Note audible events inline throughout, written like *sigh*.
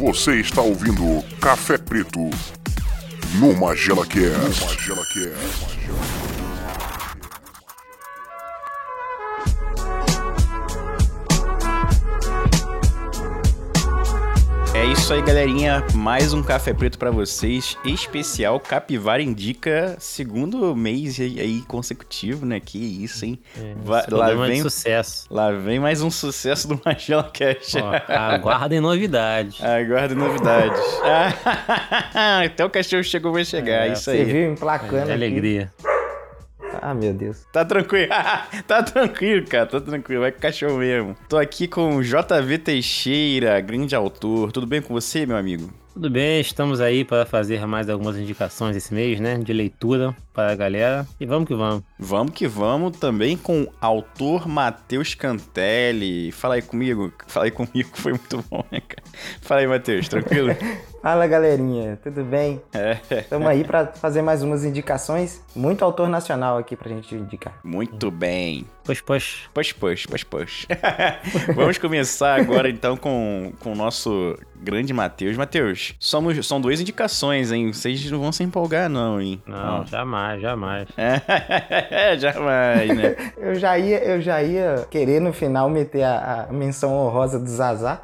Você está ouvindo Café Preto no Magela Cast. No Magela Cast. Isso aí, galerinha. Mais um café preto pra vocês, especial Capivara Indica, segundo mês aí consecutivo, né? Que isso, hein? Va- Esse lá é vem, sucesso. lá vem mais um sucesso do Magela Cash. Ó, aguardem novidades. *laughs* Aguardo novidades. *laughs* Até o cachorro chegou, vai chegar. É, isso Você aí. viu emplacando Que aqui. Ah, meu Deus. Tá tranquilo. *laughs* tá tranquilo, cara. Tá tranquilo. Vai com o cachorro mesmo. Tô aqui com o JV Teixeira, grande autor. Tudo bem com você, meu amigo? Tudo bem, estamos aí para fazer mais algumas indicações esse mês, né? De leitura para a galera. E vamos que vamos. Vamos que vamos também com o autor Matheus Cantelli. Fala aí comigo. Fala aí comigo, *laughs* foi muito bom, né, cara? Fala aí, Matheus, tranquilo? *laughs* Fala, galerinha. Tudo bem? É, Estamos aí pra fazer mais umas indicações. Muito autor nacional aqui pra gente indicar. muito bem. Pois, pois. Push, push, push, push. *laughs* Vamos começar agora então com, com o nosso grande Matheus. Matheus, somos, são duas indicações, hein? Vocês não vão se empolgar, não, hein? Não, Ó. jamais, jamais. *laughs* É, jamais, né? *laughs* Eu já ia, eu já ia querer no final meter a, a menção honrosa do Zazá.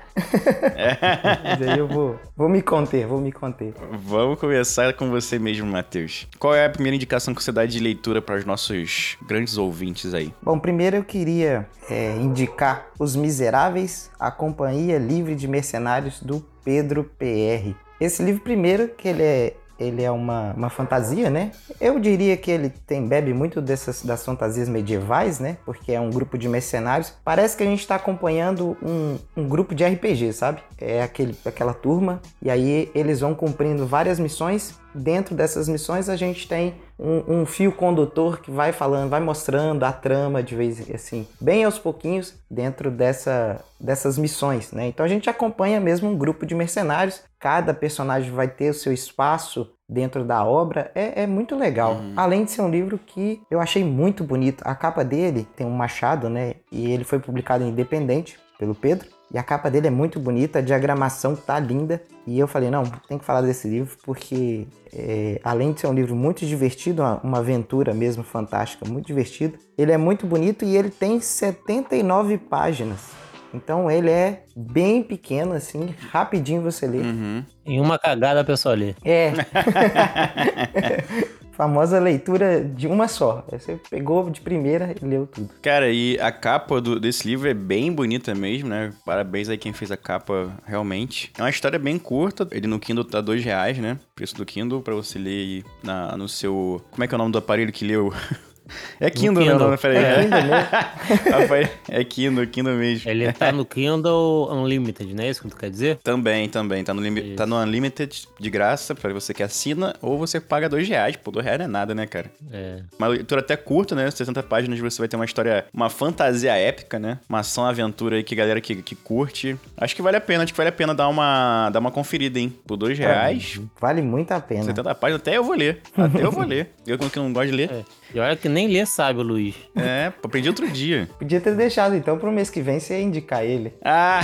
Mas aí eu vou, vou me conter, vou me conter. Vamos começar com você mesmo, Matheus. Qual é a primeira indicação que você dá de leitura para os nossos grandes ouvintes aí? Bom, primeiro eu queria é, indicar Os Miseráveis, a Companhia Livre de Mercenários do Pedro PR. Esse livro, primeiro, que ele é, ele é uma, uma fantasia, né? Eu diria que ele tem bebe muito dessas das fantasias medievais, né? Porque é um grupo de mercenários. Parece que a gente está acompanhando um, um grupo de RPG, sabe? É aquele, aquela turma, e aí eles vão cumprindo várias missões. Dentro dessas missões a gente tem um, um fio condutor que vai falando, vai mostrando a trama de vez assim, bem aos pouquinhos dentro dessa, dessas missões, né? Então a gente acompanha mesmo um grupo de mercenários. Cada personagem vai ter o seu espaço dentro da obra. É, é muito legal. Além de ser um livro que eu achei muito bonito. A capa dele tem um machado, né? E ele foi publicado independente pelo Pedro. E a capa dele é muito bonita, a diagramação tá linda. E eu falei, não, tem que falar desse livro porque, é, além de ser um livro muito divertido, uma, uma aventura mesmo fantástica, muito divertido, ele é muito bonito e ele tem 79 páginas. Então ele é bem pequeno, assim, rapidinho você lê. Uhum. Em uma cagada a pessoa lê. É. *laughs* *laughs* Famosa leitura de uma só. Você pegou de primeira e leu tudo. Cara, e a capa do- desse livro é bem bonita mesmo, né? Parabéns aí quem fez a capa, realmente. É uma história bem curta. Ele no Kindle tá dois reais, né? Preço do Kindle pra você ler na, no seu... Como é que é o nome do aparelho que leu? *laughs* É Kindle, né? Kindle. nome? Peraí. É Kindle mesmo. *laughs* Aparelho- é Kindle, Kindle mesmo. Ele tá no Kindle Unlimited, não é isso que tu quer dizer? Também, também. Tá no, Isso. tá no Unlimited de graça pra você que assina, ou você paga dois reais. Pô, dois reais não é nada, né, cara? É. Uma leitura até curta, né? 60 páginas você vai ter uma história, uma fantasia épica, né? Uma ação-aventura aí que a galera que, que curte. Acho que vale a pena, acho que vale a pena dar uma, dar uma conferida, hein? Por dois reais, Vale muito a pena. 70 páginas, até eu vou ler. *laughs* Até eu vou ler. Eu que não gosto de ler. é. E olha que nem lê sabe, Luiz. É, aprendi outro dia. Podia ter deixado, então, pro mês que vem você indicar ele. Ah!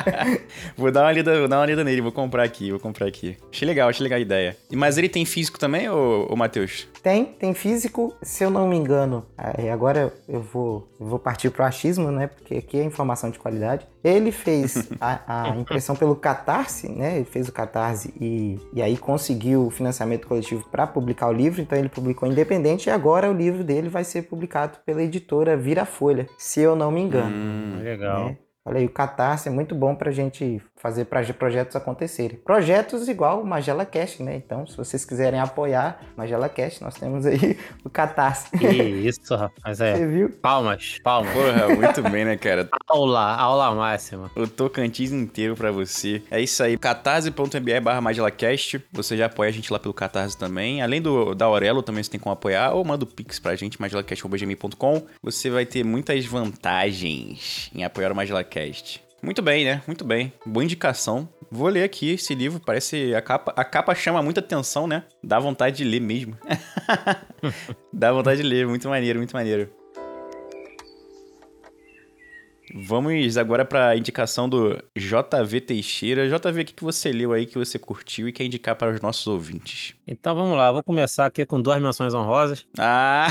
*laughs* vou dar uma lida, vou dar uma lida nele, vou comprar aqui, vou comprar aqui. Achei legal, achei legal a ideia. Mas ele tem físico também, ô, ô Matheus? Tem, tem físico, se eu não me engano. aí agora eu vou, eu vou partir pro achismo, né? Porque aqui é informação de qualidade. Ele fez a, a impressão pelo Catarse, né? Ele fez o Catarse e, e aí conseguiu o financiamento coletivo para publicar o livro. Então ele publicou independente e agora o livro dele vai ser publicado pela editora Vira Folha, se eu não me engano. Hum, Legal. né? Olha aí, o Catarse é muito bom pra gente fazer pra- projetos acontecerem. Projetos igual o Magela Cast, né? Então, se vocês quiserem apoiar Magela Cast, nós temos aí *laughs* o Catarse. Que isso, rapaz. É. Você viu? Palmas, palmas. Porra, muito bem, né, cara? Aula, aula máxima. O Tocantins inteiro pra você. É isso aí. catarse.me barra MagelaCast. Você já apoia a gente lá pelo Catarse também. Além do da Aurelo, também você tem como apoiar. Ou manda o Pix pra gente, magelacast.gmail.com. Você vai ter muitas vantagens em apoiar o Muito bem, né? Muito bem. Boa indicação. Vou ler aqui esse livro. Parece. A capa, a capa chama muita atenção, né? Dá vontade de ler mesmo. *laughs* Dá vontade de ler. Muito maneiro, muito maneiro. Vamos agora para a indicação do JV Teixeira. JV, o que que você leu aí que você curtiu e quer indicar para os nossos ouvintes? Então vamos lá, vou começar aqui com duas menções honrosas. Ah!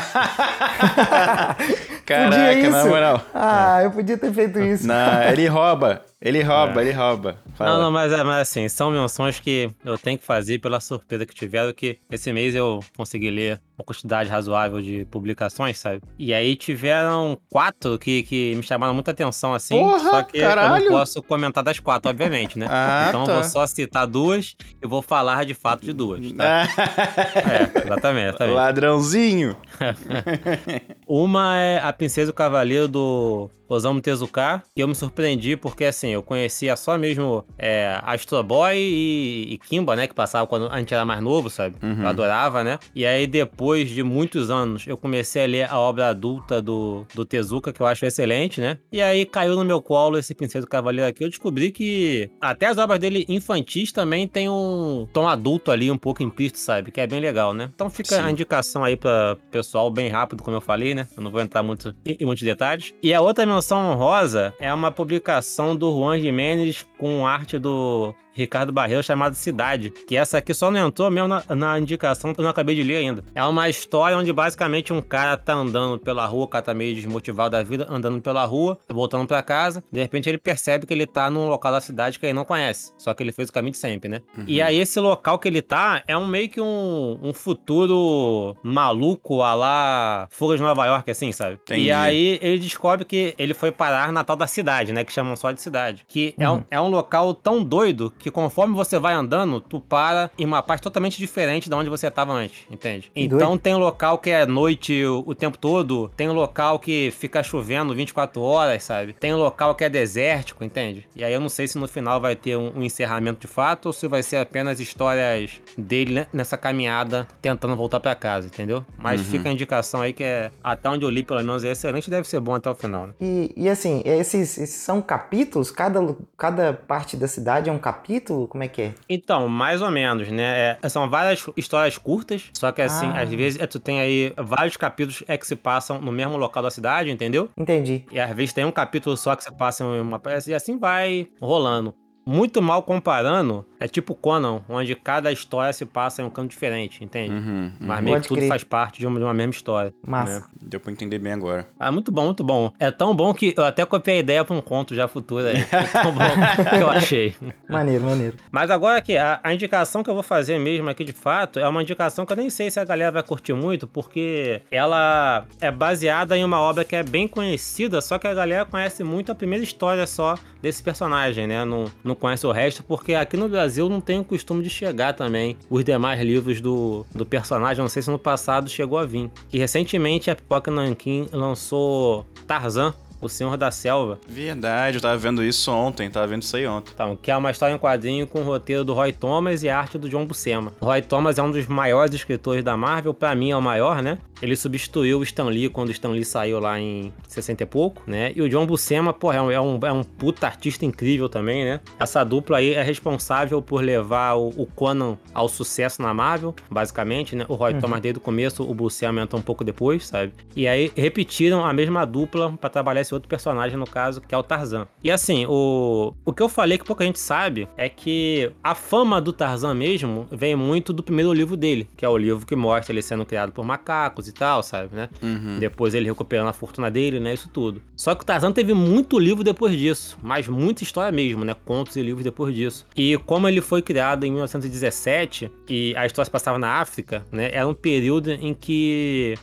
*laughs* Caraca, na moral. Ah, eu podia ter feito isso. Não, ele rouba. Ele rouba, ele rouba. Fala. Não, não, mas, é- mas assim, são menções que eu tenho que fazer pela surpresa que tiveram, que esse mês eu consegui ler uma quantidade razoável de publicações, sabe? E aí tiveram quatro que, que me chamaram muita atenção, assim. Porra, só que eu caralho! não posso comentar das quatro, obviamente, né? *laughs* Ah, então eu tá. vou só citar duas e vou falar de fato de duas, tá? Ah, *laughs* É, exatamente, exatamente. Ladrãozinho. *laughs* Uma é a Princesa e o Cavaleiro do Osamu Tezuka, que eu me surpreendi porque, assim, eu conhecia só mesmo é, Astro Boy e, e Kimba, né, que passava quando a gente era mais novo, sabe? Uhum. Eu adorava, né? E aí, depois de muitos anos, eu comecei a ler a obra adulta do, do Tezuka, que eu acho excelente, né? E aí, caiu no meu colo esse Princesa e o Cavaleiro aqui, eu descobri que até as obras dele infantis também tem um tom adulto ali, um pouco implícito, sabe? Que é bem legal, né? Então fica Sim. a indicação aí pra pessoal bem rápido, como eu falei, né? Eu não vou entrar muito em em muitos detalhes. E a outra menção honrosa é uma publicação do Juan Jimenez com arte do Ricardo Barreiro chamada Cidade, que essa aqui só não entrou mesmo na, na indicação que eu não acabei de ler ainda. É uma história onde basicamente um cara tá andando pela rua, o cara tá meio desmotivado da vida, andando pela rua, voltando pra casa, de repente ele percebe que ele tá num local da cidade que ele não conhece, só que ele fez o caminho de sempre, né? E aí esse local que ele tá é um meio que um, um futuro maluco a lá Fuga de Nova York, assim, sabe? Entendi. E aí ele descobre que ele foi parar na tal da cidade, né? Que chamam só de cidade. Que é, um, é um local tão doido que conforme você vai andando, tu para em uma parte totalmente diferente da onde você tava antes, entende? Que Então tem local que é noite o, o tempo todo, tem local que fica chovendo 24 horas, sabe? Tem local que é desértico, entende? E aí eu não sei se no final vai ter um, um encerramento de fato ou se vai ser apenas histórias dele nessa caminhada tentando voltar pra casa, entendeu? Mas Uhum. fica a indicação aí que é até onde eu li, pelo menos, é excelente, deve ser bom até o final, né? E, e assim, esses, esses são capítulos? Cada, cada parte da cidade é um capítulo? Como é que é? Então, mais ou menos, né? É, são várias histórias curtas, só que assim, Ah. às vezes é, tu tem aí vários capítulos é que se passam no mesmo local da cidade, entendeu? Entendi. E às vezes tem um capítulo só que se passa em uma peça e assim vai rolando. Muito mal comparando, é tipo Conan, onde cada história se passa em um canto diferente, entende? Uhum, uhum. Mas meio que tudo crer. faz parte de uma, de uma mesma história. Massa. né? Deu pra entender bem agora. Ah, muito bom, muito bom. É tão bom que eu até copiei a ideia pra um conto já futuro aí. É tão bom *laughs* que eu achei. Maneiro, maneiro. Mas agora aqui, a, a indicação que eu vou fazer mesmo aqui de fato é uma indicação que eu nem sei se a galera vai curtir muito, porque ela é baseada em uma obra que é bem conhecida, só que a galera conhece muito a primeira história só desse personagem, né? Não, não conhece o resto, porque aqui no Brasil não tem o costume de chegar também os demais livros do, do personagem. Não sei se no passado chegou a vir. Que recentemente a Pipoca Nankin lançou Tarzan. O Senhor da Selva, Verdade, eu tava vendo isso ontem, tava vendo isso aí ontem. então, que é uma história em quadrinho com o roteiro do Roy Thomas e a arte do John Buscema. O Roy Thomas é um dos maiores escritores da Marvel, pra mim é o maior, né? Ele substituiu o Stan Lee quando o Stan Lee saiu lá em 60 e pouco, né? E o John Buscema, pô, é um, é um, é um puta artista incrível também, né? Essa dupla aí é responsável por levar o, o Conan ao sucesso na Marvel, basicamente, né? O Roy Thomas desde o começo, o Buscema entrou um pouco depois, sabe? E aí repetiram a mesma dupla pra trabalhar esse outro personagem, no caso, que é o Tarzan. E assim, o, o que eu falei que pouca gente sabe é que a fama do Tarzan mesmo vem muito do primeiro livro dele, que é o livro que mostra ele sendo criado por macacos e tal, sabe, né? Uhum. Depois ele recuperando a fortuna dele, né? Isso tudo. Só que o Tarzan teve muito livro depois disso, mas muita história mesmo, né? Contos e livros depois disso. E como ele foi criado em 1917 e a história se passava na África, né? Era um período em que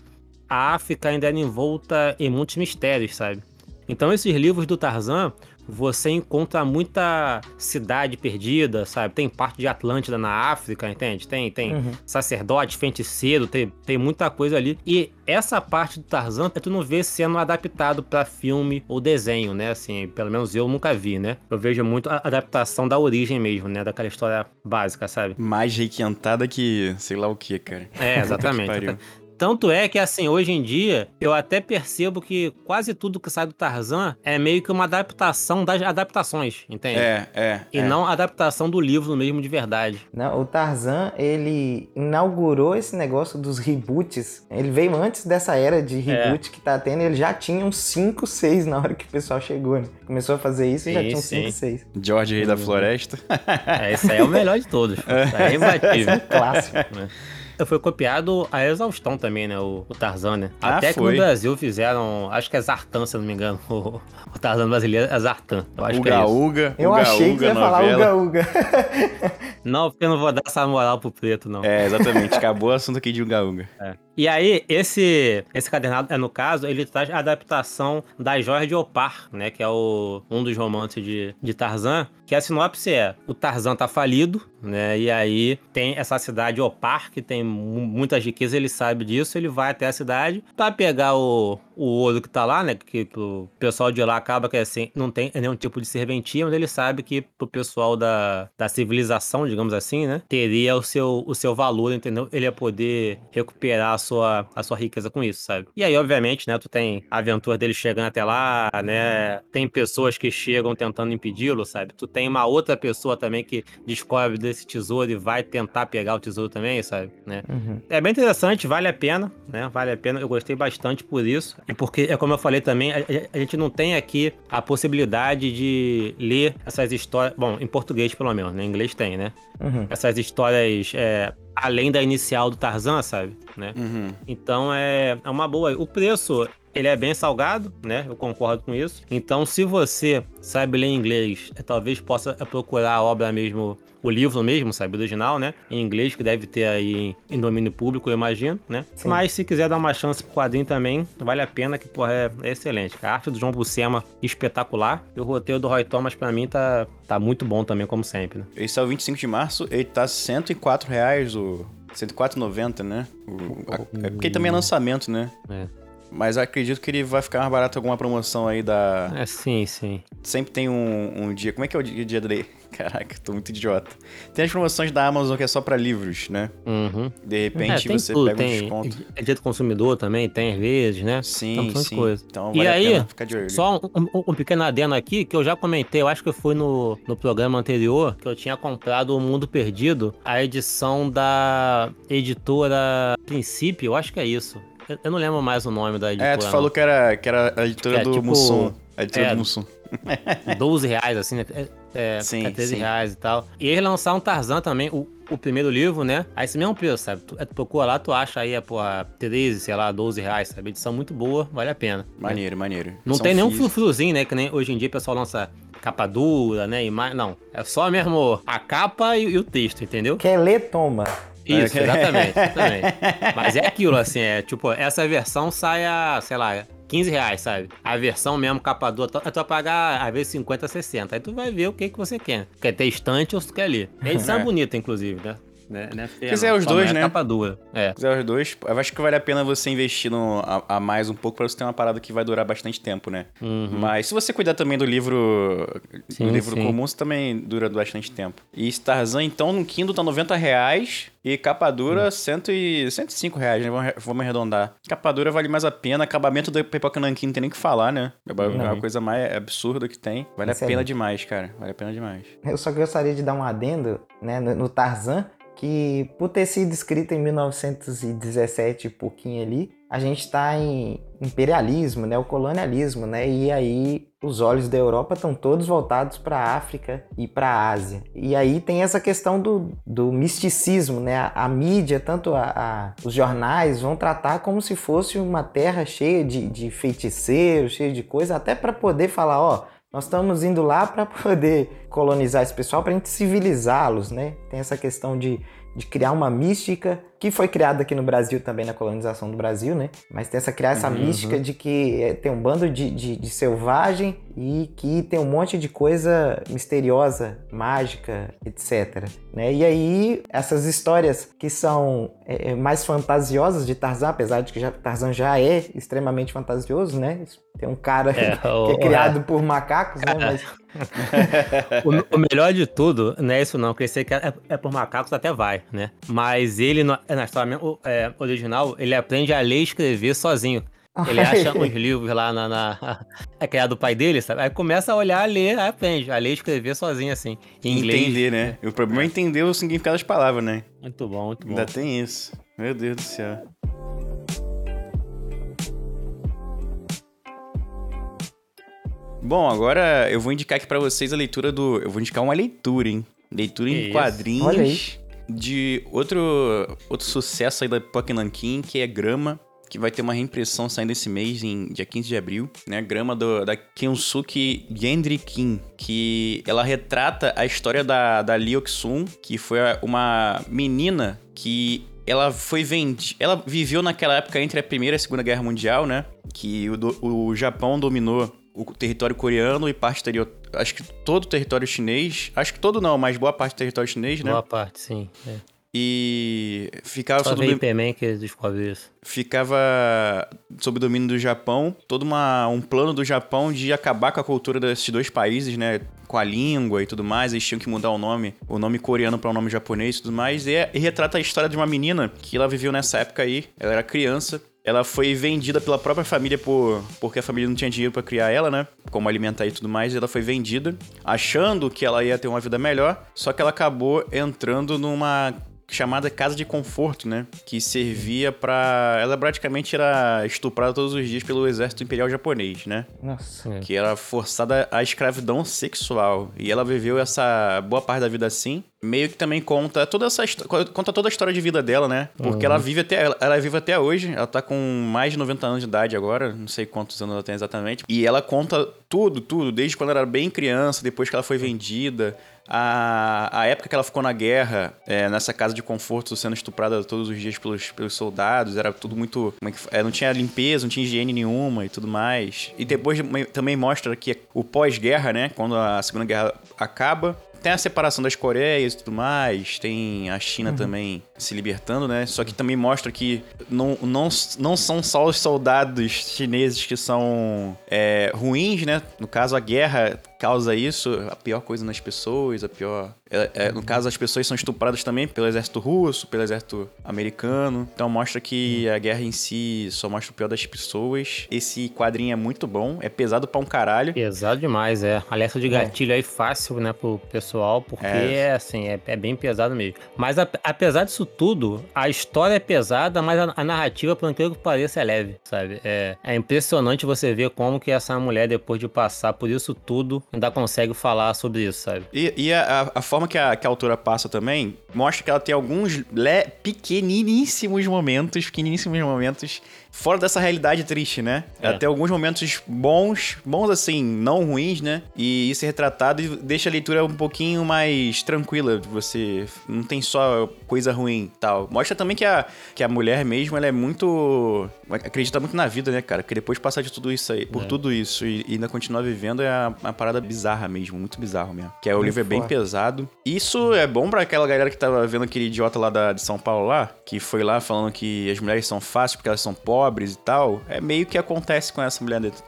a África ainda era envolta em muitos mistérios, sabe? Então esses livros do Tarzan, você encontra muita cidade perdida, sabe? Tem parte de Atlântida na África, entende? Tem, tem Uhum. sacerdote, feiticeiro, tem, tem muita coisa ali. E essa parte do Tarzan, tu não vê sendo adaptado pra filme ou desenho, né? Assim, pelo menos eu nunca vi, né? Eu vejo muito a adaptação da origem mesmo, né? Daquela história básica, sabe? Mais requentada que sei lá o que, cara. É, *laughs* exatamente. Tanto é que, assim, hoje em dia, eu até percebo que quase tudo que sai do Tarzan é meio que uma adaptação das adaptações, entende? É, é. E é. não a adaptação do livro mesmo de verdade. Não, o Tarzan, ele inaugurou esse negócio dos reboots. Ele veio antes dessa era de reboot que tá tendo, ele já tinha uns 5, 6 na hora que o pessoal chegou, né? Começou a fazer isso e já tinha uns sim. 5, 6. George Rei da Floresta. É, esse aí é o melhor de todos. *laughs* Isso aí é imbatível. Clássico. né? Foi copiado a exaustão também, né? O, o Tarzan, né? Ah, Até que foi. no Brasil fizeram. Acho que é Zartan, se eu não me engano. *laughs* O, o Tarzan brasileiro é Zartan. Eu acho que é Uga isso. Uga. Eu Uga achei que você Uga ia falar. Uga Uga. *laughs* Não, porque eu não vou dar essa moral pro preto, não. É, exatamente. Acabou o assunto aqui de Uga Uga. E aí, esse, esse cadernado, é, no caso, ele traz a adaptação das Joias de Opar, né? Que é o, um dos romances de, de Tarzan. Que a sinopse é, o Tarzan tá falido, né? E aí tem essa cidade Opar, que tem mu- muitas riquezas, ele sabe disso, ele vai até a cidade pra pegar o, o ouro que tá lá, né? Que o pessoal de lá acaba que assim, não tem nenhum tipo de serventia, mas ele sabe que pro pessoal da, da civilização, digamos assim, né? Teria o seu, o seu valor, entendeu? Ele ia poder recuperar a sua, a sua riqueza com isso, sabe? E aí, obviamente, né? Tu tem a aventura dele chegando até lá, né? Tem pessoas que chegam tentando impedi-lo, sabe? Tu tem uma outra pessoa também que descobre desse tesouro e vai tentar pegar o tesouro também, sabe? Né? Uhum. É bem interessante, vale a pena, né? Vale a pena. Eu gostei bastante por isso. E porque, é como eu falei também, a, a gente não tem aqui a possibilidade de ler essas histórias. Bom, em português, pelo menos, né? Em inglês tem, né? Uhum. Essas histórias é, além da inicial do Tarzan, sabe? Né? Uhum. Então é, é uma boa. O preço. Ele é bem salgado, né? Eu concordo com isso. Então, se você sabe ler inglês, é, talvez possa procurar a obra mesmo, o livro mesmo, sabe? Original, né? Em inglês, que deve ter aí em, domínio público, eu imagino, né? Sim. Mas se quiser dar uma chance pro quadrinho também, vale a pena, que, porra, é, é excelente. A arte do João Buscema, espetacular. E o roteiro do Roy Thomas, pra mim, tá, tá muito bom também, como sempre, né? Esse é o 25 de março, ele tá 104 reais, o... 104,90, né? O- a- É porque também é lançamento, né? É. Mas eu acredito que ele vai ficar mais barato alguma promoção aí da... É, sim, sim. Sempre tem um, um dia... Como é que é o dia, dia dele? *laughs* Caraca, tô muito idiota. Tem as promoções da Amazon que é só pra livros, né? Uhum. De É, repente tem você tudo, pega um tem desconto. É dia do consumidor também, tem às vezes, né? Sim, Tem bastante sim. coisa. Então E vale a aí, pena ficar de olho. Só um, um- um pequeno adendo aqui, que eu já comentei, eu acho que foi no, no programa anterior, que eu tinha comprado O Mundo Perdido, a edição da editora Princípio, eu acho que é isso. Eu, não lembro mais o nome da editora. É, tu falou que era, que era a editora É, do tipo, Mussum. A editora é, do Mussum. *laughs* não. 12 reais, assim, né? É, é, Sim, é 13 sim. reais e tal. E eles lançaram Tarzan também, o, o primeiro livro, né? Aí esse mesmo preço, sabe? Tu, é, tu procura lá, tu acha aí, é, porra, 13, sei lá, 12 reais, sabe? Edição muito boa, vale a pena. Maneiro, maneiro. Não São tem nenhum frufruzinho, né? Que nem hoje em dia o pessoal lança capa dura, né? Imagem. Não. É só mesmo a capa e, e o texto, entendeu? Quer ler, toma. Isso, É. *laughs* exatamente, exatamente. Mas é aquilo, assim, é tipo, essa versão sai a, sei lá, 15 reais, sabe? A versão mesmo capa dura, tu, tu vai pagar às vezes 50, 60. Aí tu vai ver o que, que você quer. Quer ter estante ou se tu quer ler. A edição é *laughs* É. bonita, inclusive, né? Né, feia, Quiser não. os dois, é né? Capa dura. É. quiser os dois, eu acho que vale a pena você investir no, a, a mais um pouco pra você ter uma parada que vai durar bastante tempo, né? Uhum. Mas se você cuidar também do livro Sim, do livro sim. comum, você também dura bastante tempo. E Tarzan, então, no Kindle tá 90 reais e capa dura Hum. 100 e, 105 reais, né? Vamos, arre- vamos arredondar. Capa dura vale mais a pena, acabamento da Pipoca Nankin não tem nem o que falar, né? É a- é a Não. coisa mais absurda que tem. Vale a Excelente. pena demais, cara. Vale a pena demais. Eu só gostaria de dar um adendo né, no, no Tarzan, que por ter sido escrito em 1917 e pouquinho ali, a gente está em imperialismo, né, o colonialismo, né, e aí os olhos da Europa estão todos voltados para a África e para a Ásia. E aí tem essa questão do, do misticismo, né, a, a mídia, tanto a, a- os jornais vão tratar como se fosse uma terra cheia de, de feiticeiros, cheia de coisa, até para poder falar, ó, nós estamos indo lá para poder colonizar esse pessoal, para a gente civilizá-los, né? Tem essa questão de, de criar uma mística que foi criada aqui no Brasil também na colonização do Brasil, né? Mas tem essa criar essa Uhum. mística de que é, tem um bando de, de, de selvagem e que tem um monte de coisa misteriosa, mágica, etc. Né? E aí essas histórias que são é, mais fantasiosas de Tarzan, apesar de que já, Tarzan já é extremamente fantasioso, né? Tem um cara É, que o- é criado por macacos, né? Mas *laughs* O, o melhor de tudo, não é isso não, porque esse aqui é, é por macacos até vai, né? Mas ele, não- na história mesmo, é, original, ele aprende a ler e escrever sozinho. Ele acha *laughs* uns livros lá na, na. *laughs* É criado do pai dele, sabe? Aí começa a olhar, a ler, aí aprende. A ler e escrever sozinho, assim. Em inglês. Entender, né? O problema é entender o significado das palavras, né? Muito bom, muito bom. Ainda tem isso. Meu Deus do céu. Bom, agora eu vou indicar aqui pra vocês a leitura do. Eu vou indicar uma leitura, hein? Leitura Que em isso? Olha quadrinhos de outro, outro sucesso aí da Pock Nankin, que é Grama, que vai ter uma reimpressão saindo esse mês, em dia 15 de abril, né? Grama do, da Kensuke Gendry Kim, que ela retrata a história da, da Ok-sun, que foi uma menina que ela foi vendida. Ela viveu naquela época entre a Primeira e a Segunda Guerra Mundial, né? Que o, do- o Japão dominou o território coreano e parte exterior. Acho que todo o território chinês. Acho que todo não, mas boa parte do território chinês, né? Boa parte, sim. É. E ficava Só sob, veio do- Hiperman que descobre isso. ficava sob domínio do Japão. Todo uma, um plano do Japão de acabar com a cultura desses dois países, né? Com a língua e tudo mais. Eles tinham que mudar o nome, o nome coreano para o nome japonês e tudo mais. E, é- e retrata a história de uma menina que ela viveu nessa época aí. Ela era criança. Ela foi vendida pela própria família por porque a família não tinha dinheiro pra criar ela, né? Como alimentar e tudo mais. Ela foi vendida, achando que ela ia ter uma vida melhor. Só que ela acabou entrando numa chamada casa de conforto, né? Que servia pra. Ela praticamente era estuprada todos os dias pelo exército imperial japonês, né? Nossa. Que era forçada à escravidão sexual. E ela viveu essa boa parte da vida assim. Meio que também conta toda essa conta toda a história de vida dela, né? Porque ela vive até ela, ela vive até hoje. Ela tá com mais de 90 anos de idade agora, não sei quantos anos ela tem exatamente. E ela conta tudo, tudo, desde quando ela era bem criança, depois que ela foi vendida, a, a época que ela ficou na guerra, é, nessa casa de conforto, sendo estuprada todos os dias pelos, pelos soldados, era tudo muito. é é, não tinha limpeza, não tinha higiene nenhuma e tudo mais. E depois também mostra que o pós-guerra, né? Quando a Segunda Guerra acaba. Tem a separação das Coreias e tudo mais, tem a China também se libertando, né? Só que também mostra que não, não, não são só os soldados chineses que são é, ruins, né? No caso, a guerra causa isso, a pior coisa nas pessoas, a pior. é- é, no caso, as pessoas são estupradas também pelo exército russo, pelo exército americano. Então mostra que a guerra em si só mostra o pior das pessoas. Esse quadrinho é muito bom, é pesado pra um caralho. Pesado demais, é. Alerta de gatilho aí fácil, né, pro pessoal, porque É. é, assim, é, é bem pesado mesmo. Mas a- apesar disso tudo, a história é pesada, mas a, a narrativa, por incrível que pareça, é leve, sabe? É, é impressionante você ver como que essa mulher, depois de passar por isso tudo, ainda consegue falar sobre isso, sabe? E, e a, a- forma que a, que a autora passa também mostra que ela tem alguns le- pequeniníssimos momentos, pequeniníssimos momentos fora dessa realidade triste, né? É. Ela tem alguns momentos bons, bons assim, não ruins, né? E isso é retratado e deixa a leitura um pouquinho mais tranquila. Você não tem só coisa ruim tal. Mostra também que a, que a mulher mesmo, ela é muito... Acredita muito na vida, né, cara? Que depois de passar de tudo isso aí, por É. tudo isso e, e ainda continuar vivendo é uma, uma parada bizarra mesmo, muito bizarro mesmo. Que é, o Muito livro é bem forte. pesado. Isso é bom pra aquela galera que tava vendo aquele idiota lá da, de São Paulo lá, que foi lá falando que as mulheres são fáceis porque elas são pobres e tal. É meio que acontece com essa mulher dentro,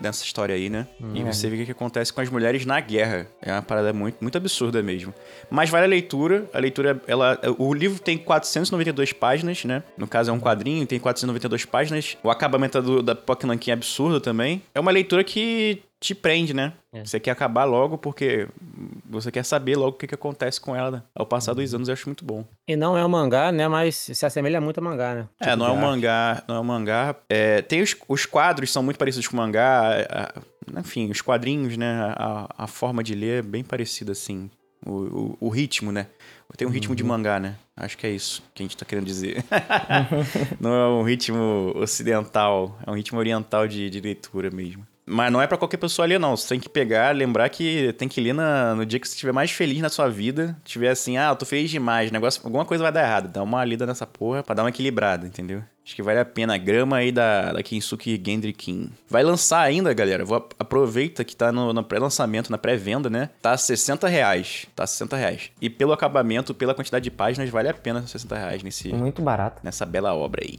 dessa história aí, né? E é. você vê o que acontece com as mulheres na guerra. É uma parada muito, muito absurda mesmo. Mas vale a leitura. A leitura, ela. O livro tem 492 páginas, né? No caso é um quadrinho, tem 492 páginas. O acabamento do, da Pokémon é absurdo também. É uma leitura que te prende, né? É. Você quer acabar logo porque você quer saber logo o que, que acontece com ela ao passar dos anos. Eu acho muito bom. E não é um mangá, né, mas se assemelha muito a mangá, né? É, não é um mangá, não é um mangá. É, tem os, os quadros são muito parecidos com o mangá. a- enfim, os quadrinhos, né? A, a forma de ler é bem parecida, assim. O, o, o ritmo, né? Tem um ritmo de mangá, né? Acho que é isso que a gente tá querendo dizer. *laughs* não é um ritmo ocidental, é um ritmo oriental de, de leitura mesmo. Mas não é pra qualquer pessoa ler, não. Você tem que pegar, lembrar que tem que ler na- no dia que você estiver mais feliz na sua vida. Tiver assim, ah, eu tô feliz demais, negócio, alguma coisa vai dar errado. Dá uma lida nessa porra pra dar uma equilibrada, entendeu? Acho que vale a pena a grama aí da, da Kensuke Gendry King. Vai lançar ainda, galera. Vou, aproveita que tá no, no pré-lançamento, na pré-venda, né? Tá a 60 reais. Tá a 60 reais. E pelo acabamento, pela quantidade de páginas, vale a pena 60 reais nesse, Muito barato. nessa bela obra aí.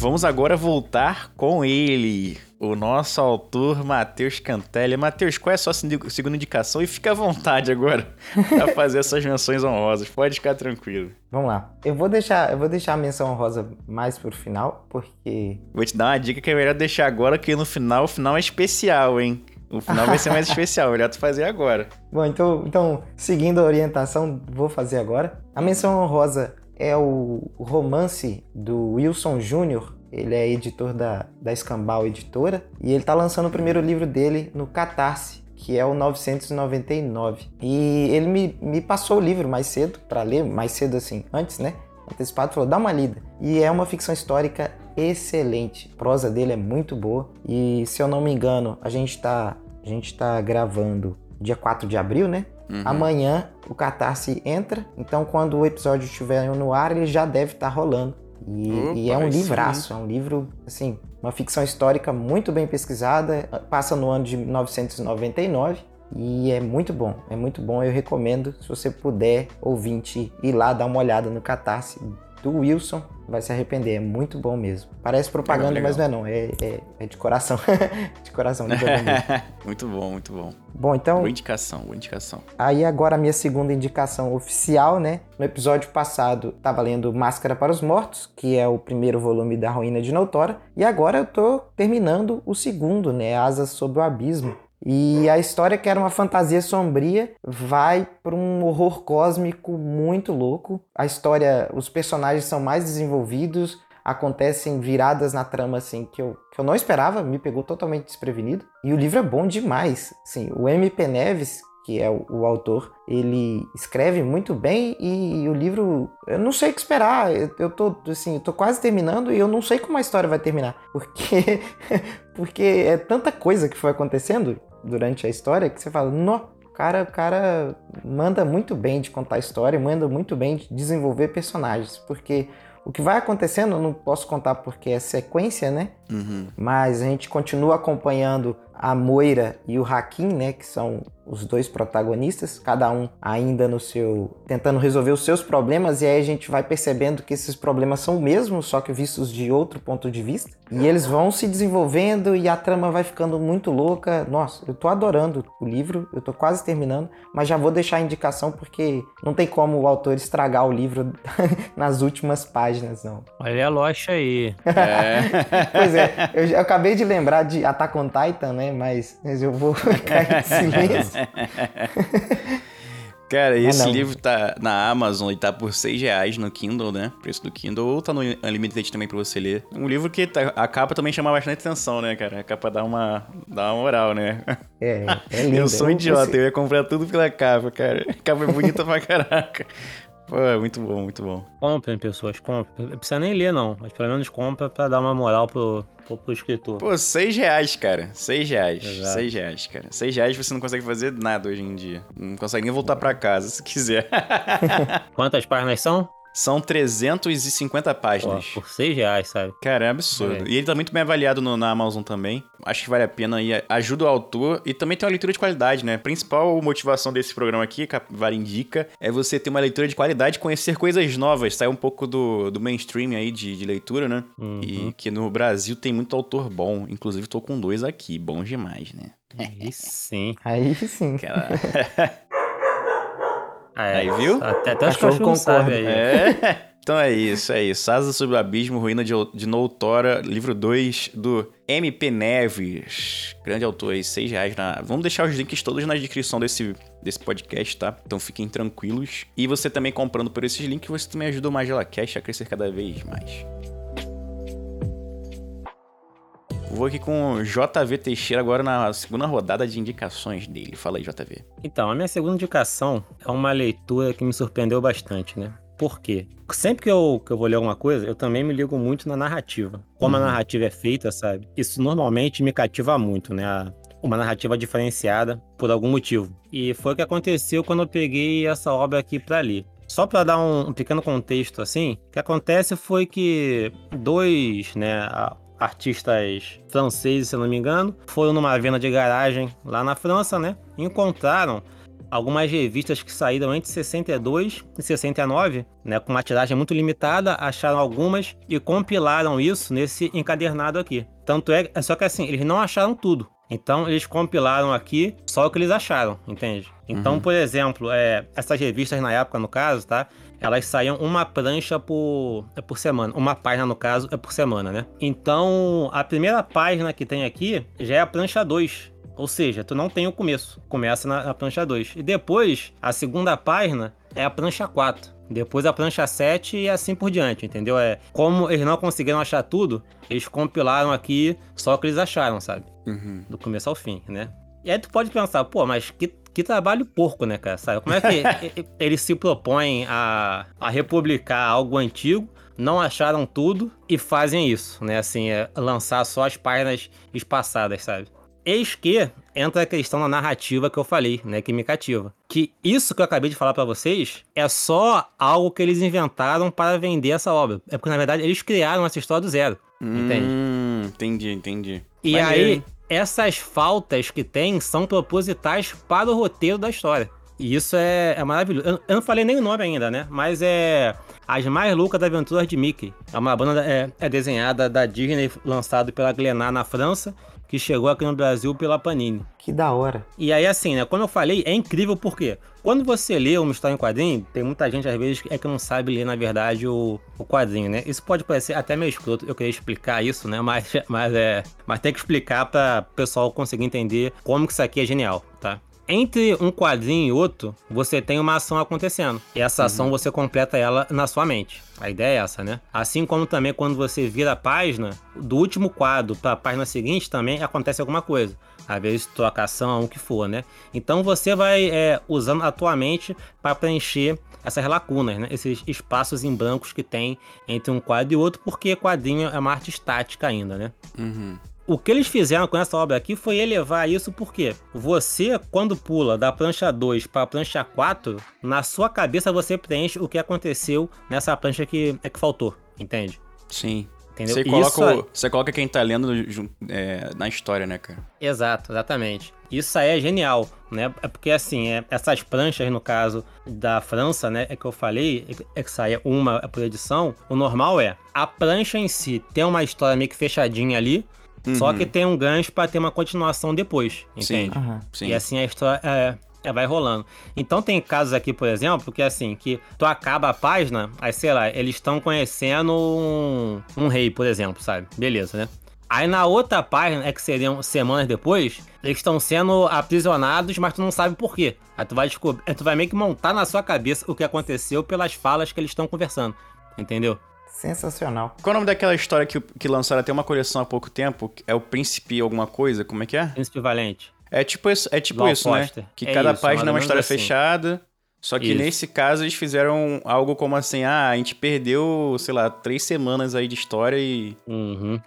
Vamos agora voltar com ele, o nosso autor Matheus Cantelli. Matheus, qual é a sua segunda indicação? E fica à vontade agora *laughs* para fazer essas menções honrosas. Pode ficar tranquilo. Vamos lá. Eu vou deixar, eu vou deixar a menção honrosa mais pro final, porque vou te dar uma dica que é melhor deixar agora, que no final o final é especial, hein? O final vai ser mais *laughs* especial, melhor tu fazer agora. Bom, então, então, seguindo a orientação, vou fazer agora. A menção honrosa é o romance do Wilson Júnior. Ele é editor da, da Escambau Editora e ele está lançando o primeiro livro dele no Catarse, que é o 999. E ele me, me passou o livro mais cedo para ler, mais cedo assim, antes, né? Antecipado, falou: dá uma lida. E é uma ficção histórica excelente. A prosa dele é muito boa. E se eu não me engano, a gente está a gente tá gravando dia 4 de abril, né? Uhum. Amanhã o Catarse entra, então quando o episódio estiver no ar, ele já deve estar tá rolando. E, Opa, e, é um livraço, sim. é um livro, assim, uma ficção histórica muito bem pesquisada, passa no ano de 1999 e é muito bom, é muito bom, eu recomendo, se você puder, ouvinte, ir lá dar uma olhada no Catarse do Wilson, vai se arrepender. É muito bom mesmo. Parece propaganda, legal, legal. mas não é não. É, é, é de coração. *laughs* de coração. *laughs* muito bom, muito bom. Bom, então... Boa indicação, boa indicação. Aí agora a minha segunda indicação oficial, né? No episódio passado, tava lendo Máscara para os Mortos, que é o primeiro volume da Ruína de Nautora. E agora eu tô terminando o segundo, né? Asas sob o Abismo. E a história, que era uma fantasia sombria, vai para um horror cósmico muito louco. A história, os personagens são mais desenvolvidos, acontecem viradas na trama assim que eu, que eu não esperava, me pegou totalmente desprevenido. E o livro é bom demais. Sim, o MP Neves, que é o, o, autor, ele escreve muito bem e, e, o livro, eu não sei o que esperar. Eu, eu tô assim, eu tô quase terminando e eu não sei como a história vai terminar, porque *laughs* porque é tanta coisa que foi acontecendo durante a história que você fala, não, cara, o cara manda muito bem de contar a história, manda muito bem de desenvolver personagens, porque o que vai acontecendo, eu não posso contar porque é sequência, né? Uhum. Mas a gente continua acompanhando a Moira e o Hakim, né, que são os dois protagonistas, cada um ainda no seu tentando resolver os seus problemas e aí a gente vai percebendo que esses problemas são os mesmos, só que vistos de outro ponto de vista. E eles vão se desenvolvendo e a trama vai ficando muito louca. Nossa, eu tô adorando o livro, eu tô quase terminando, mas já vou deixar a indicação porque não tem como o autor estragar o livro *laughs* nas últimas páginas, não. Olha a loja aí. É. *laughs* pois é, eu, eu acabei de lembrar de Attack on Titan, né? Mas, mas eu vou *laughs* ficar em silêncio. *laughs* Cara, e esse livro tá na Amazon e tá por 6 reais no Kindle, né? Preço do Kindle, ou tá no Unlimited também pra você ler. Um livro que tá, a capa também chama bastante atenção, né, cara? A capa dá uma, dá uma moral, né? É, é *laughs* lindo. Eu sou um idiota, eu ia comprar tudo pela capa, cara. A capa é bonita pra caraca. Pô, é muito bom, muito bom. Comprem, pessoas, comprem. Não precisa nem ler, não. Mas pelo menos compra pra dar uma moral pro, pro, pro escritor. Pô, seis reais, cara. Seis reais. Exato. Seis reais, cara. Seis reais você não consegue fazer nada hoje em dia. Não consegue nem voltar pra casa, se quiser. *laughs* Quantas páginas são? São 350 páginas. Pô, por 6 reais, sabe? Cara, é absurdo. É. E ele tá muito bem avaliado no, na Amazon também. Acho que vale a pena aí. Ajuda o autor e também tem uma leitura de qualidade, né? A principal motivação desse programa aqui, que a Vara indica, é você ter uma leitura de qualidade conhecer coisas novas, sair um pouco do, do mainstream aí de, de leitura, né? Uhum. E que no Brasil tem muito autor bom. Inclusive, tô com dois aqui. Bom demais, né? Aí sim. Aí sim. Cara... *laughs* É, aí, viu? Até, até cachorro concorda. Aí. É. *laughs* Então é isso, é isso. Asa sobre o Abismo, Ruína de, de Noutora, livro 2 do MP Neves. Grande autor aí, 6 reais. Na... Vamos deixar os links todos na descrição desse, desse podcast, tá? Então fiquem tranquilos. E você também comprando por esses links, você também ajuda o Magela Cash a crescer cada vez mais. Vou aqui com o JV Teixeira agora na segunda rodada de indicações dele. Fala aí, JV. Então, a minha segunda indicação é uma leitura que me surpreendeu bastante, né? Por quê? Sempre que eu, que eu vou ler alguma coisa, eu também me ligo muito na narrativa. Como uhum. a narrativa é feita, sabe? Isso normalmente me cativa muito, né? uma narrativa diferenciada por algum motivo. E foi o que aconteceu quando eu peguei essa obra aqui para ler. Só para dar um, um, pequeno contexto assim, o que acontece foi que dois, né, artistas franceses, se não me engano, foram numa venda de garagem lá na França, né? Encontraram algumas revistas que saíram entre 62 e 69, né, com uma tiragem muito limitada, acharam algumas e compilaram isso nesse encadernado aqui. Tanto é, só que assim, eles não acharam tudo. Então eles compilaram aqui só o que eles acharam, entende? Então, Uhum. por exemplo, é, essas revistas na época, no caso, tá? Elas saíam uma prancha por, é por semana. Uma página, no caso, é por semana, né? Então, a primeira página que tem aqui já é a prancha 2. Ou seja, tu não tem o começo. Começa na, na prancha 2. E depois, a segunda página é a prancha 4. Depois a prancha 7 e assim por diante, entendeu? É como eles não conseguiram achar tudo, eles compilaram aqui só o que eles acharam, sabe? Uhum. do começo ao fim, né? E aí tu pode pensar, pô, mas que, que trabalho porco, né, cara? Sabe? Como é que *laughs* e- e- eles se propõem a, a republicar algo antigo, não acharam tudo e fazem isso, né? Assim, é lançar só as páginas espaçadas, sabe? Eis que entra a questão da narrativa que eu falei, né, que me cativa. Que isso que eu acabei de falar pra vocês é só algo que eles inventaram para vender essa obra. É porque, na verdade, eles criaram essa história do zero. Entende? Hum, entendi, entendi. E Maneiro, aí, hein? Essas faltas que tem são propositais para o roteiro da história. E isso é, é maravilhoso. Eu, eu não falei nem o nome ainda, né? Mas é As Mais Loucas Aventuras de Mickey. É uma banda é, é desenhada da Disney, lançado pela Glennar na França, que chegou aqui no Brasil pela Panini. Que da hora. E aí, assim, né? Como eu falei, é incrível porque quando você lê uma história em quadrinho, tem muita gente, às vezes, é que não sabe ler, na verdade, o, o quadrinho, né? Isso pode parecer até meio escroto, eu queria explicar isso, né? *laughs* Mas, mas, é, mas tem que explicar para o pessoal conseguir entender como que isso aqui é genial, tá? Entre um quadrinho e outro, você tem uma ação acontecendo. E essa ação você completa ela na sua mente. A ideia é essa, né? Assim como também quando você vira a página, do último quadro para a página seguinte também acontece alguma coisa. Às vezes troca ação, o que for, né? Então você vai é, usando a tua mente para preencher essas lacunas, né? Esses espaços em brancos que tem entre um quadro e outro, porque quadrinho é uma arte estática ainda, né? Uhum. O que eles fizeram com essa obra aqui foi elevar isso porque você, quando pula da prancha 2 para a prancha 4, na sua cabeça você preenche o que aconteceu nessa prancha que é que faltou, entende? Sim. Entendeu? Você coloca, aí- o- você coloca quem tá lendo é, na história, né, cara? Exato, exatamente. Isso aí é genial, né? É porque assim, é, essas pranchas, no caso da França, né? É que eu falei, é que- é que saia uma por edição. O normal é a prancha em si tem uma história meio que fechadinha ali, só Uhum. que tem um gancho pra ter uma continuação depois, Sim. entende? Aham. Sim. E assim a história é, é, vai rolando. Então tem casos aqui, por exemplo, que assim, que tu acaba a página, aí sei lá, eles estão conhecendo um, um rei, por exemplo, sabe? Beleza, né? Aí na outra página, é que seriam semanas depois, eles estão sendo aprisionados, mas tu não sabe por quê. Aí tu vai descobrir, aí tu vai meio que montar na sua cabeça o que aconteceu pelas falas que eles estão conversando. Entendeu? Sensacional. Qual é o nome daquela história que, que lançaram até uma coleção há pouco tempo? É o Príncipe alguma coisa? Como é que é? Príncipe Valente. É tipo isso, é tipo isso né? Que É cada isso, página é uma história assim. fechada. Só que Isso. nesse caso eles fizeram algo como assim, ah, a gente perdeu, sei lá, três semanas aí de história e, Uhum.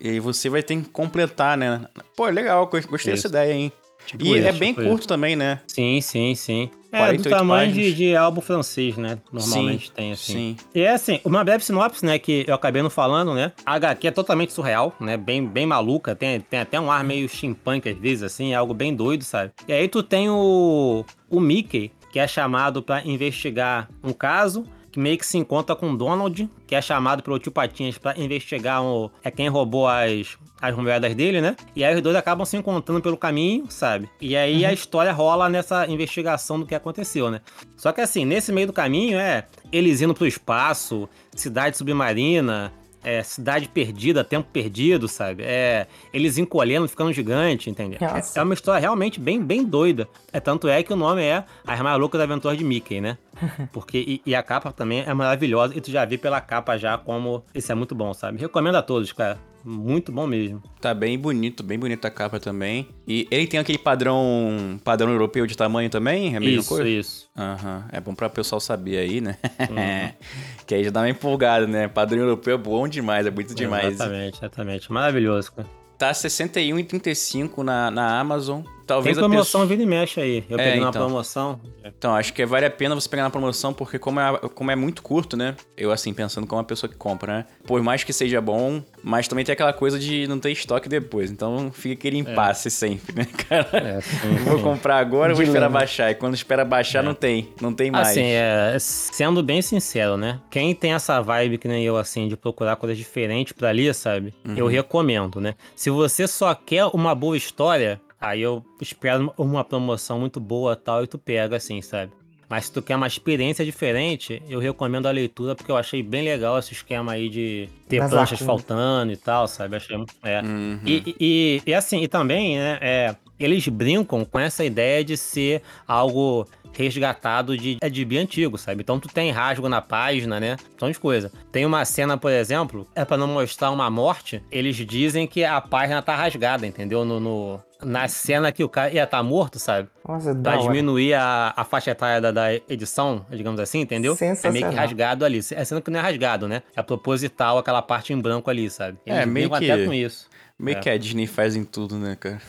e você vai ter que completar, né? Pô, legal, gostei Isso. dessa ideia, hein? Tipo e é isso, bem tipo curto também, né? Sim, sim, sim. É, do 48 tamanho de, de álbum francês, né? Normalmente Sim, tem, assim. Sim. E é assim, uma breve sinopse, né, que eu acabei não falando, né? A HQ é totalmente surreal, né? Bem, bem maluca, tem, tem até um ar meio steampunk às vezes, assim, é algo bem doido, sabe? E aí tu tem o, o Mickey, que é chamado pra investigar um caso, que meio que se encontra com o Donald, que é chamado pelo tio Patinhas pra investigar o, é quem roubou as, as moedas dele, né? E aí os dois acabam se encontrando pelo caminho, sabe? E aí a história rola nessa investigação do que aconteceu, né? Só que assim, nesse meio do caminho é eles indo pro espaço, cidade submarina, é, cidade perdida, tempo perdido, sabe? É, eles encolhendo, ficando gigante, entendeu? É, é uma história realmente bem, bem doida. É tanto é que o nome é As Mais Loucas Aventuras de Mickey, né? *laughs* Porque e, e a capa também é maravilhosa e tu já vê pela capa já como isso é muito bom, sabe? Recomendo a todos, cara. Muito bom mesmo. Tá bem bonito, bem bonita a capa também. E ele tem aquele padrão padrão europeu de tamanho também? É a mesma isso, coisa? isso. Aham, é bom pra pessoal saber aí, né? *laughs* que aí já dá uma empolgada, né? Padrão europeu é bom demais, é bonito demais. Exatamente, exatamente. Maravilhoso, cara. Tá R$ 61,35 na, na Amazon. Talvez Tem a promoção pessoa... vira e mexe aí. Eu É, peguei uma então. promoção. Então, acho que vale a pena você pegar na promoção, porque como é, como é muito curto, né? Eu, assim, pensando como uma pessoa que compra, né? Por mais que seja bom, mas também tem aquela coisa de não ter estoque depois. Então, fica aquele impasse sempre, né, *laughs* cara? É, sim, Vou sim. comprar agora, vou esperar baixar. E quando espera baixar, não tem. Não tem mais. Assim, é, sendo bem sincero, né? Quem tem essa vibe que nem eu, assim, de procurar coisas diferentes pra ler, sabe? Eu recomendo, né? Se você só quer uma boa história, aí eu espero uma promoção muito boa tal e tu pega, assim, sabe? Mas se tu quer uma experiência diferente, eu recomendo a leitura, porque eu achei bem legal esse esquema aí de ter Das planchas faltando e tal, sabe? Achei muito. É. Uhum. E, e, e assim, e também, né, é, eles brincam com essa ideia de ser algo resgatado de, é de bi antigo, sabe? Então tu tem rasgo na página, né? São de coisa. Tem uma cena, por exemplo, é pra não mostrar uma morte, eles dizem que a página tá rasgada, entendeu? No, no- na cena que o cara ia estar morto, sabe? Nossa, da Pra hora. diminuir a, a faixa etária da, da edição, digamos assim, entendeu? É meio que rasgado ali. É sendo que não é rasgado, né? É proposital aquela parte em branco ali, sabe? É, Eles meio brincam que- até com isso. Meio É. que a Disney faz em tudo, né, cara?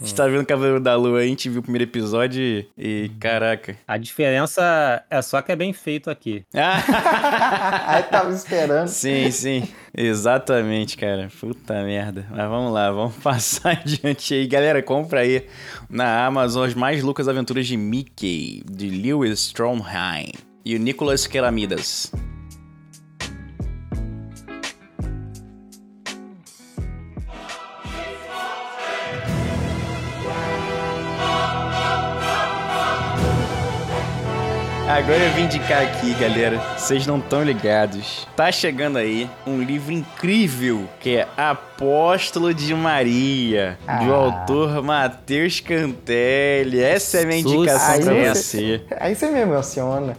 A gente tá vendo Cavaleiro da Lua aí, a gente viu o primeiro episódio e. e caraca. A diferença é só que é bem feito aqui. Ah! *laughs* Aí tava esperando. sim, sim. Exatamente, cara. Puta merda. Mas vamos lá, vamos *laughs* passar adiante aí. Galera, compra aí na Amazon as mais loucas aventuras de Mickey, de Lewis Stromheim e o Nicholas Kelamidas. Agora eu vim indicar aqui, galera. Vocês não estão ligados. Tá chegando aí um livro incrível que é Apóstolo de Maria, do Ah. autor Matheus Cantelli. Essa é a minha indicação Aí pra você- você. Aí você me emociona.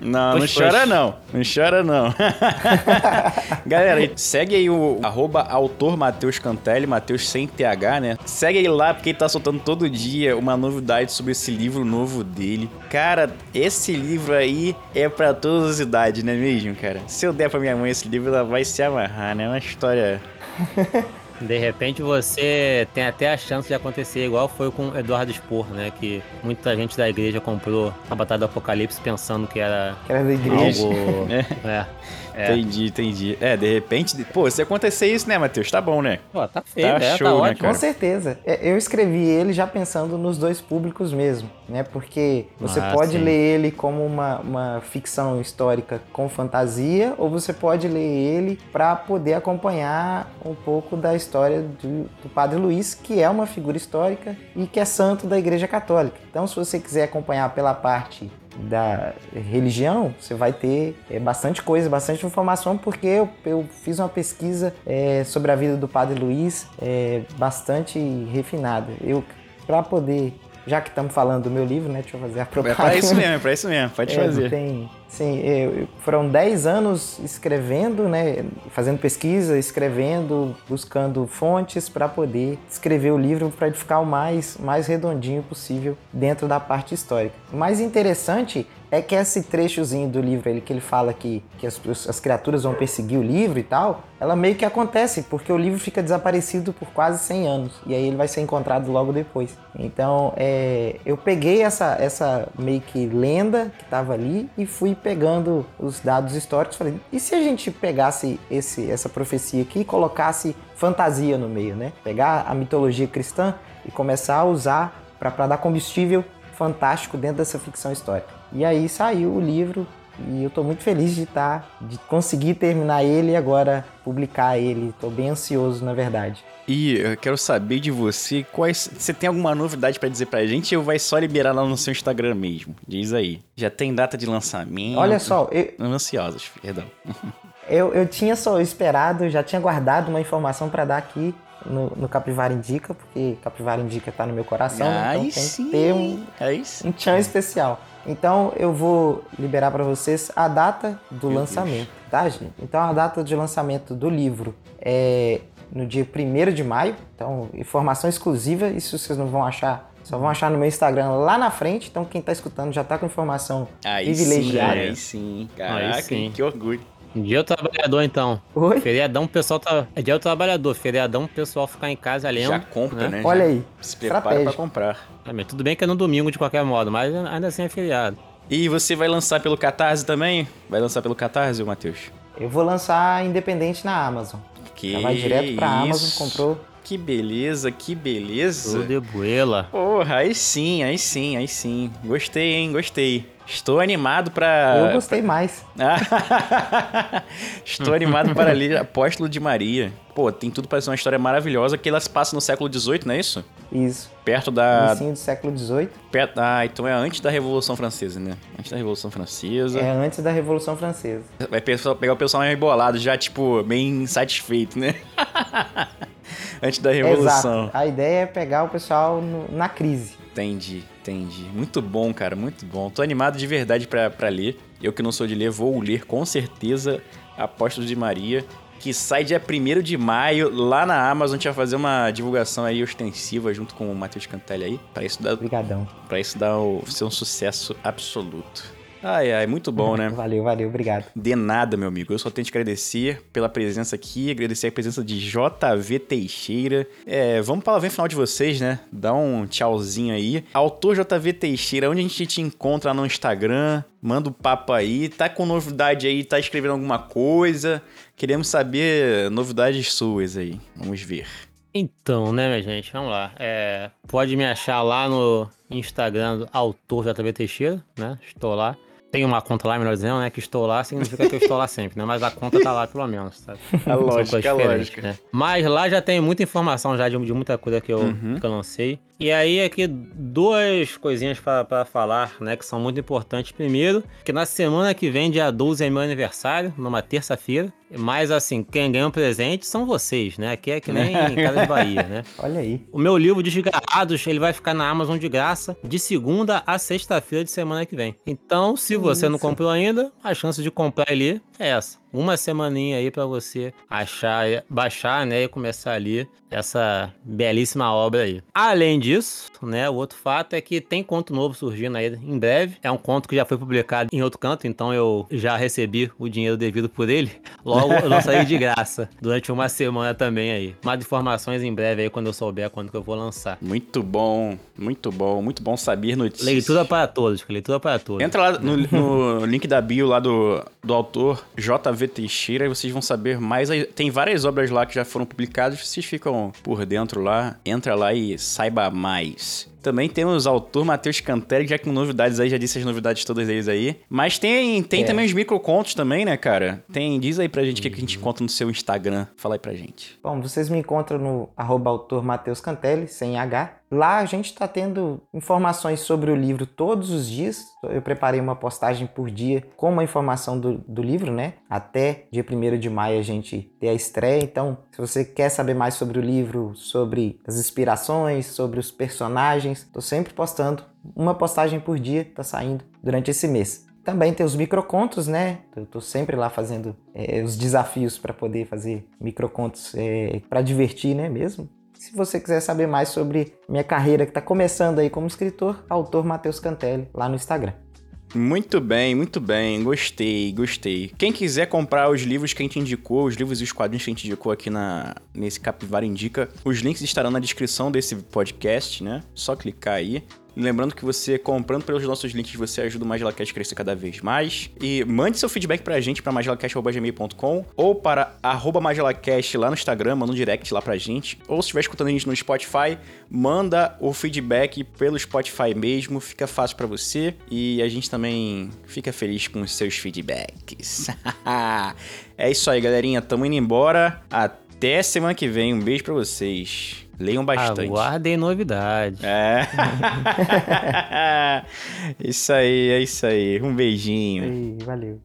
Não, Pois, não chora pois. não. Não chora não. *laughs* Galera, segue aí o arroba autor Matheus Cantelli, Matheus sem TH, né? Segue aí lá, porque ele tá soltando todo dia uma novidade sobre esse livro novo dele. Cara, esse livro aí é pra todas as idades, não é mesmo, cara? Se eu der pra minha mãe esse livro, ela vai se amarrar, né? É uma história... *laughs* De repente você tem até a chance de acontecer igual foi com Eduardo Spor, né? Que muita gente da igreja comprou a Batalha do Apocalipse pensando que era Que era da igreja. algo. *laughs* é. É. Entendi, entendi. É, de repente... Pô, se acontecer isso, né, Matheus? Tá bom, né? Pô, tá feio, Tá é, show, tá né, ótimo. cara? Com certeza. É, Eu escrevi ele já pensando nos dois públicos mesmo, né? Porque você Ah, pode sim. ler ele como uma, uma ficção histórica com fantasia, ou você pode ler ele para poder acompanhar um pouco da história do, do Padre Luiz, que é uma figura histórica e que é santo da Igreja Católica. Então, se você quiser acompanhar pela parte da religião, você vai ter é, bastante coisa, bastante informação, porque eu, eu fiz uma pesquisa é, sobre a vida do Padre Luiz é, bastante refinada. Eu, para poder, já que estamos falando do meu livro, né, deixa eu fazer a É propaganda. pra isso mesmo, é pra isso mesmo. Pode É, fazer. Tem, sim, eu- foram 10 anos escrevendo, né, fazendo pesquisa, escrevendo, buscando fontes para poder escrever o livro para ele ficar o mais, mais redondinho possível dentro da parte histórica. O mais interessante é que esse trechozinho do livro ele, que ele fala que, que as, as criaturas vão perseguir o livro e tal, ela meio que acontece, porque o livro fica desaparecido por quase 100 anos, e aí ele vai ser encontrado logo depois. Então, é, eu peguei essa, essa meio que lenda que estava ali e fui pegando os dados históricos, falei, e se a gente pegasse esse, essa profecia aqui e colocasse fantasia no meio, né? Pegar a mitologia cristã e começar a usar para dar combustível fantástico dentro dessa ficção histórica. E aí saiu o livro e eu tô muito feliz de estar, de conseguir terminar ele e agora publicar ele. Tô bem ansioso, na verdade. E eu quero saber de você, quais. Você tem alguma novidade pra dizer pra gente ou vai só liberar lá no seu Instagram mesmo? Diz aí. Já tem data de lançamento? Olha só, eu, Ansiosos, perdão. *laughs* eu, eu tinha só esperado, já tinha guardado uma informação para dar aqui no, no Capivara Indica, porque Capivara Indica tá no meu coração, né? então aí tem sim. que ter um, Aí sim. um tchan especial. Então eu vou liberar para vocês a data do Meu lançamento, tá, gente? Então a data de lançamento do livro é no dia 1 de maio. Então, informação exclusiva, isso vocês não vão achar. Só vão achar no meu Instagram lá na frente. Então, quem tá escutando já tá com informação Aí sim, privilegiada. aí sim. Caraca, sim. que orgulho. Dia do trabalhador, então. Oi? Feriadão, o pessoal tá. É dia do trabalhador. Feriadão, o pessoal ficar em casa lendo. Já compra, né? Olha Já aí. Se prepara pra comprar. É, mas tudo bem que é no domingo de qualquer modo, mas ainda assim é feriado. E você vai lançar pelo Catarse também? Vai lançar pelo Catarse, ô Matheus? Eu vou lançar independente na Amazon. Que Já vai direto pra Amazon, isso. comprou. Que beleza, que beleza. Tudo de buela. Porra, aí sim, aí sim, aí sim. Gostei, hein? Gostei. Estou animado pra. Eu gostei mais. *laughs* Estou animado para ler Apóstolo de Maria. Pô, tem tudo para ser uma história maravilhosa, que ela se passa no século XVIII, não é isso? Isso. Perto da. Início do século XVIII. Perto... Ah, então é antes da Revolução Francesa, né? Antes da Revolução Francesa. É antes da Revolução Francesa. Vai pe- pegar o pessoal meio embolado, já, tipo, bem insatisfeito, né? *laughs* *laughs* antes da Revolução. Exato. A ideia é pegar o pessoal no- na crise. Entendi, entendi. Muito bom, cara, muito bom. Tô animado de verdade pra, pra ler. Eu que não sou de ler, vou ler com certeza Apóstolos de Maria, que sai dia 1 de maio lá na Amazon. A gente vai fazer uma divulgação aí ostensiva junto com o Matheus Cantelli aí, pra isso dar, Obrigadão. pra isso dar o, ser um sucesso absoluto. Ai, ai, muito bom, né? Valeu, valeu, obrigado. De nada, meu amigo. Eu só tenho que agradecer pela presença aqui, agradecer a presença de JV Teixeira. É, vamos para o final de vocês, né? Dá um tchauzinho aí. Autor JV Teixeira, onde a gente te encontra no Instagram? Manda o papo aí. Tá com novidade aí? Tá escrevendo alguma coisa? Queremos saber novidades suas aí. Vamos ver. Então, né, minha gente? Vamos lá. É, pode me achar lá no Instagram do autor JB Teixeira, né? Estou lá. Tem uma conta lá, melhor dizendo, né? Que estou lá, significa que eu estou lá sempre, né? Mas a conta tá lá pelo menos, sabe? *laughs* Coisas a diferentes, lógica. Né? Mas lá já tem muita informação já de, de muita coisa que eu, Uhum. que eu lancei. E aí aqui duas coisinhas pra pra falar, né, que são muito importantes. Primeiro, que na semana que vem, dia 12, é meu aniversário, numa terça-feira. Mas assim, quem ganha um presente são vocês, né? Aqui é que nem *laughs* Casa de Bahia, né? Olha aí. O meu livro Desgarrados, ele vai ficar na Amazon de graça de segunda a sexta-feira de semana que vem. Então, se você não Isso. comprou ainda, a chance de comprar ali é essa. Uma semaninha aí pra você achar, baixar, né, e começar ali essa belíssima obra aí. Além disso, né, o outro fato é que tem conto novo surgindo aí em breve. É um conto que já foi publicado em outro canto, então eu já recebi o dinheiro devido por ele. *laughs* Logo, eu lançarei de graça durante uma semana também aí. Mais informações em breve aí quando eu souber quando que eu vou lançar. Muito bom, muito bom, muito bom saber notícias. Leitura para todos, leitura para todos. Entra lá no, no *laughs* link da bio lá do, do autor JV Teixeira e vocês vão saber mais. Tem várias obras lá que já foram publicadas, vocês ficam por dentro lá. Entra lá e saiba mais. Também temos o autor Matheus Cantelli, já com novidades aí, já disse as novidades todas eles aí. Mas tem, tem É. também os microcontos também, né, cara? Tem, diz aí pra gente o que, que a gente encontra no seu Instagram. Fala aí pra gente. Bom, vocês me encontram no arroba autor Matheus Cantelli, sem H. Lá a gente está tendo informações sobre o livro todos os dias. Eu preparei uma postagem por dia com uma informação do, do livro, né? Até dia 1 de maio a gente ter a estreia. Então, se você quer saber mais sobre o livro, sobre as inspirações, sobre os personagens, estou sempre postando uma postagem por dia, tá saindo durante esse mês. Também tem os microcontos, né? Eu tô sempre lá fazendo é, os desafios para poder fazer microcontos é, para divertir, né? Mesmo. Se você quiser saber mais sobre minha carreira que está começando aí como escritor, autor Matheus Cantelli, lá no Instagram. Muito bem, muito bem. Gostei, gostei. Quem quiser comprar os livros que a gente indicou, os livros e os quadrinhos que a gente indicou aqui na, nesse Capivara Indica, os links estarão na descrição desse podcast, né? Só clicar aí. Lembrando que você, comprando pelos nossos links, você ajuda o MagelaCast a crescer cada vez mais. E mande seu feedback pra gente, pra magelacast.gmail.com ou para arroba magelacast lá no Instagram, manda um direct lá pra gente. Ou se estiver escutando a gente no Spotify, manda o feedback pelo Spotify mesmo, fica fácil pra você. E a gente também fica feliz com os seus feedbacks. *laughs* é isso aí, galerinha. Tamo indo embora. Até semana que vem. Um beijo pra vocês. Leiam bastante. Aguardem novidades. É. *laughs* isso aí, é isso aí. Um beijinho. E valeu.